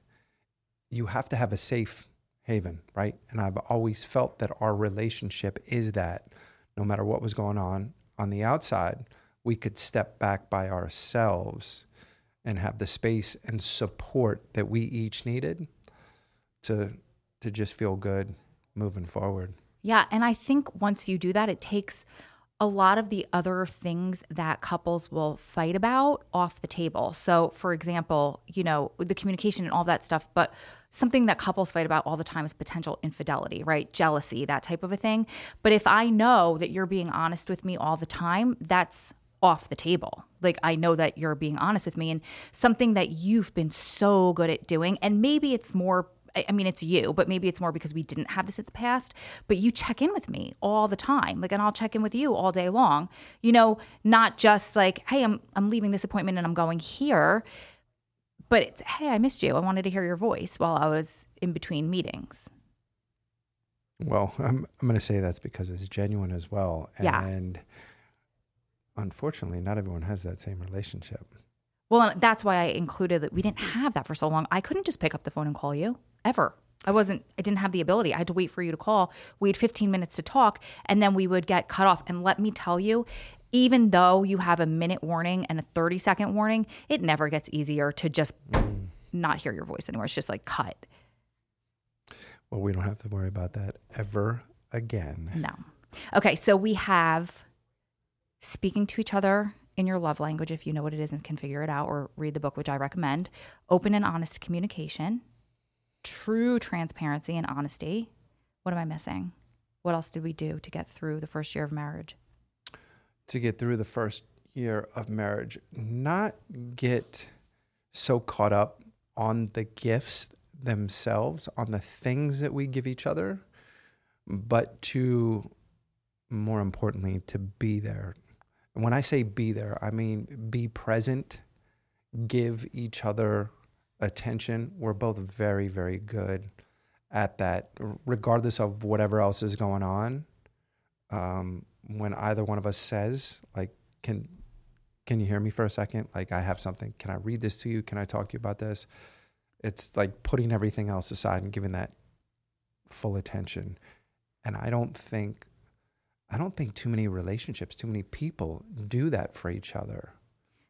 you have to have a safe haven right? And i've always felt that our relationship is that. No matter what was going on on the outside we could step back by ourselves and have the space and support that we each needed to to just feel good moving forward. Yeah, and I think once you do that, it takes a lot of the other things that couples will fight about off the table. So, for example, you know, the communication and all that stuff, but something that couples fight about all the time is potential infidelity, right? Jealousy, that type of a thing. But if I know that you're being honest with me all the time, that's off the table. Like, I know that you're being honest with me and something that you've been so good at doing. And maybe it's more I mean, it's you, but maybe it's more because we didn't have this in the past. But you check in with me all the time, like, and I'll check in with you all day long. You know, not just like, hey, I'm I'm leaving this appointment and I'm going here, but it's, hey, I missed you. I wanted to hear your voice while I was in between meetings. Well, I'm I'm going to say that's because it's genuine as well. Yeah. And unfortunately, not everyone has that same relationship. Well, that's why I included that we didn't have that for so long. I couldn't just pick up the phone and call you ever. I wasn't, I didn't have the ability. I had to wait for you to call. We had 15 minutes to talk, and then we would get cut off. And let me tell you, even though you have a minute warning and a 30 second warning, it never gets easier to just not hear your voice anymore. It's just like cut. Well, we don't have to worry about that ever again. No. Okay, so we have speaking to each other in your love language, if you know what it is and can figure it out, or read the book, which I recommend. Open and honest communication, true transparency and honesty. What am I missing? What else did we do to get through the first year of marriage? To get through the first year of marriage, not get so caught up on the gifts themselves, on the things that we give each other, but to more importantly, to be there. And when I say be there, I mean be present, give each other attention. We're both very, very good at that, regardless of whatever else is going on. Um, when either one of us says, like, can can you hear me for a second? Like, I have something. Can I read this to you? Can I talk to you about this? It's like putting everything else aside and giving that full attention. And I don't think I don't think too many relationships, too many people do that for each other.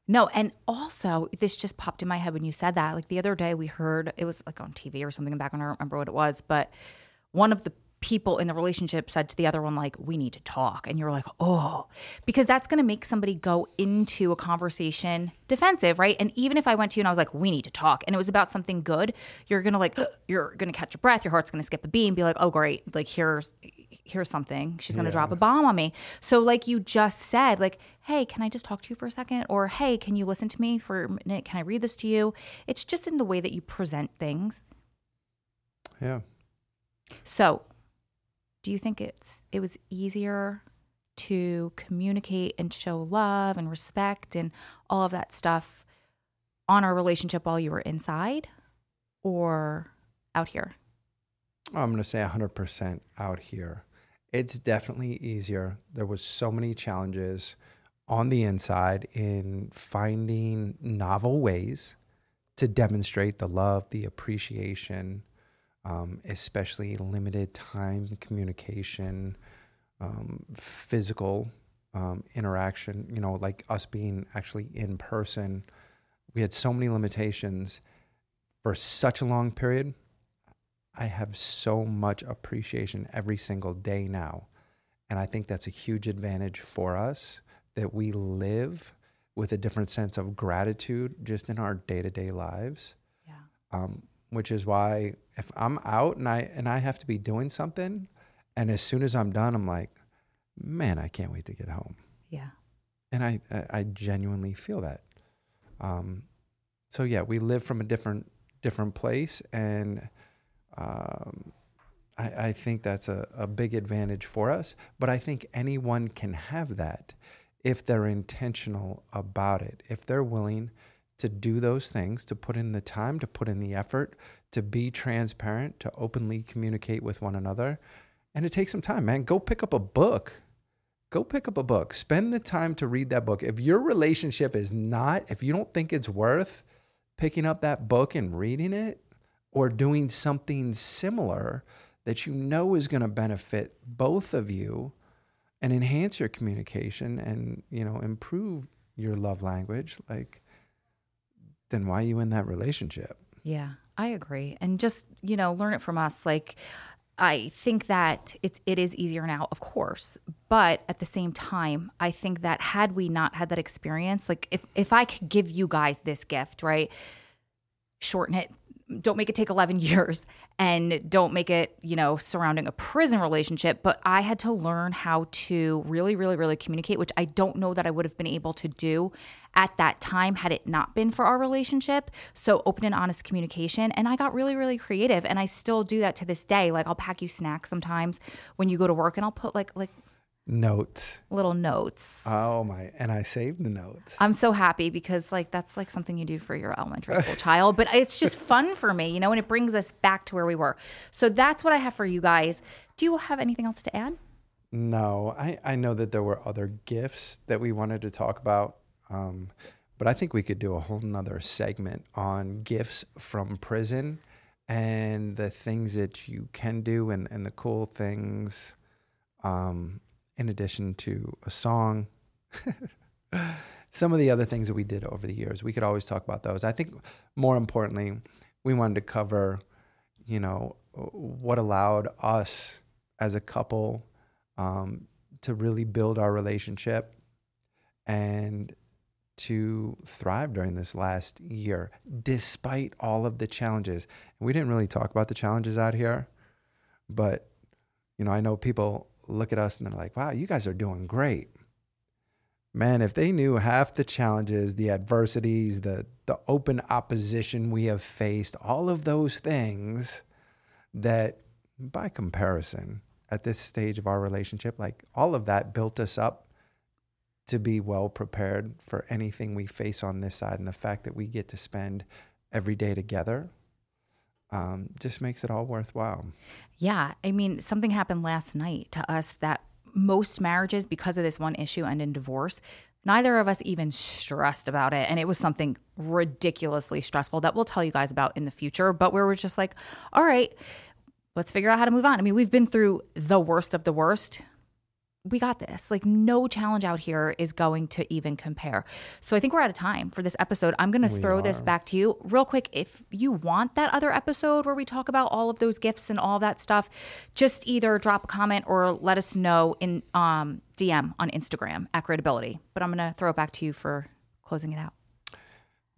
No, and also this just popped in my head when you said that. Like the other day, we heard it was like on TV or something back when I don't remember what it was, but one of the people in the relationship said to the other one like we need to talk and you're like oh because that's going to make somebody go into a conversation defensive right and even if i went to you and i was like we need to talk and it was about something good you're going to like you're going to catch your breath your heart's going to skip a beat and be like oh great like here's here's something she's going to Yeah. drop a bomb on me so like you just said like hey can i just talk to you for a second or hey can you listen to me for a minute can i read this to you it's just in the way that you present things Yeah. so, do you think it's it was easier to communicate and show love and respect and all of that stuff on our relationship while you were inside or out here? I'm going to say 100% out here. It's definitely easier. There was so many challenges on the inside in finding novel ways to demonstrate the love, the appreciation, um, especially limited time communication, um, physical um, interaction, you know, like us being actually in person. We had so many limitations for such a long period. I have so much appreciation every single day now. And I think that's a huge advantage for us that we live with a different sense of gratitude just in our day to day lives. Yeah. Um, which is why if I'm out and I and I have to be doing something, and as soon as I'm done, I'm like, man, I can't wait to get home. Yeah. And I I I genuinely feel that. Um, so yeah, we live from a different different place, and um, I, I think that's a, a big advantage for us. But I think anyone can have that if they're intentional about it, if they're willing to do those things, to put in the time, to put in the effort, to be transparent, to openly communicate with one another. And it takes some time, man. Go pick up a book. Go pick up a book. Spend the time to read that book. If your relationship is not, if you don't think it's worth picking up that book and reading it or doing something similar that you know is going to benefit both of you and enhance your communication and, you know, improve your love language, like then why are you in that relationship? Yeah, I agree. And just, you know, learn it from us. Like, I think that it's it is easier now, of course. But at the same time, I think that had we not had that experience, like if if I could give you guys this gift, right? Shorten it, don't make it take 11 years and don't make it, you know, surrounding a prison relationship, but I had to learn how to really really really communicate, which I don't know that I would have been able to do at that time had it not been for our relationship. So open and honest communication. And I got really, really creative. And I still do that to this day. Like I'll pack you snacks sometimes when you go to work and I'll put like like Notes. little notes. Oh my, and I saved the notes. I'm so happy because like that's like something you do for your elementary school child, but it's just fun for me, you know, and it brings us back to where we were. So that's what I have for you guys Do you have anything else to add? No, I, I know that there were other gifts that we wanted to talk about. Um, but I think we could do a whole nother segment on gifts from prison and the things that you can do and, and the cool things um, in addition to a song. Some of the other things that we did over the years, we could always talk about those. I think more importantly, we wanted to cover, you know, what allowed us as a couple um, to really build our relationship and to thrive during this last year, despite all of the challenges. And we didn't really talk about the challenges out here, but you know, I know people look at us and they're like, "Wow, you guys are doing great." Man, if they knew half the challenges, the adversities, the the open opposition we have faced, all of those things that by comparison at this stage of our relationship, like all of that built us up to be well prepared for anything we face on this side. And the fact that we get to spend every day together um, just makes it all worthwhile. Yeah. I mean, something happened last night to us that most marriages, because of this one issue, end in divorce. Neither of us even stressed about it. And it was something ridiculously stressful that we'll tell you guys about in the future. But we were just like, all right, let's figure out how to move on. I mean, we've been through the worst of the worst we got this. Like, no challenge out here is going to even compare. So, I think we're out of time for this episode. I'm going to throw are. this back to you real quick. If you want that other episode where we talk about all of those gifts and all that stuff, just either drop a comment or let us know in um, DM on Instagram at Gritability. But I'm going to throw it back to you for closing it out.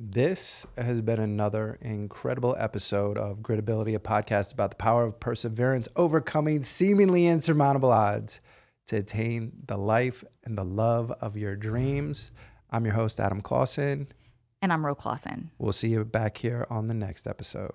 This has been another incredible episode of Gritability, a podcast about the power of perseverance, overcoming seemingly insurmountable odds to attain the life and the love of your dreams. I'm your host, Adam Clausen. And I'm Ro Clausen. We'll see you back here on the next episode.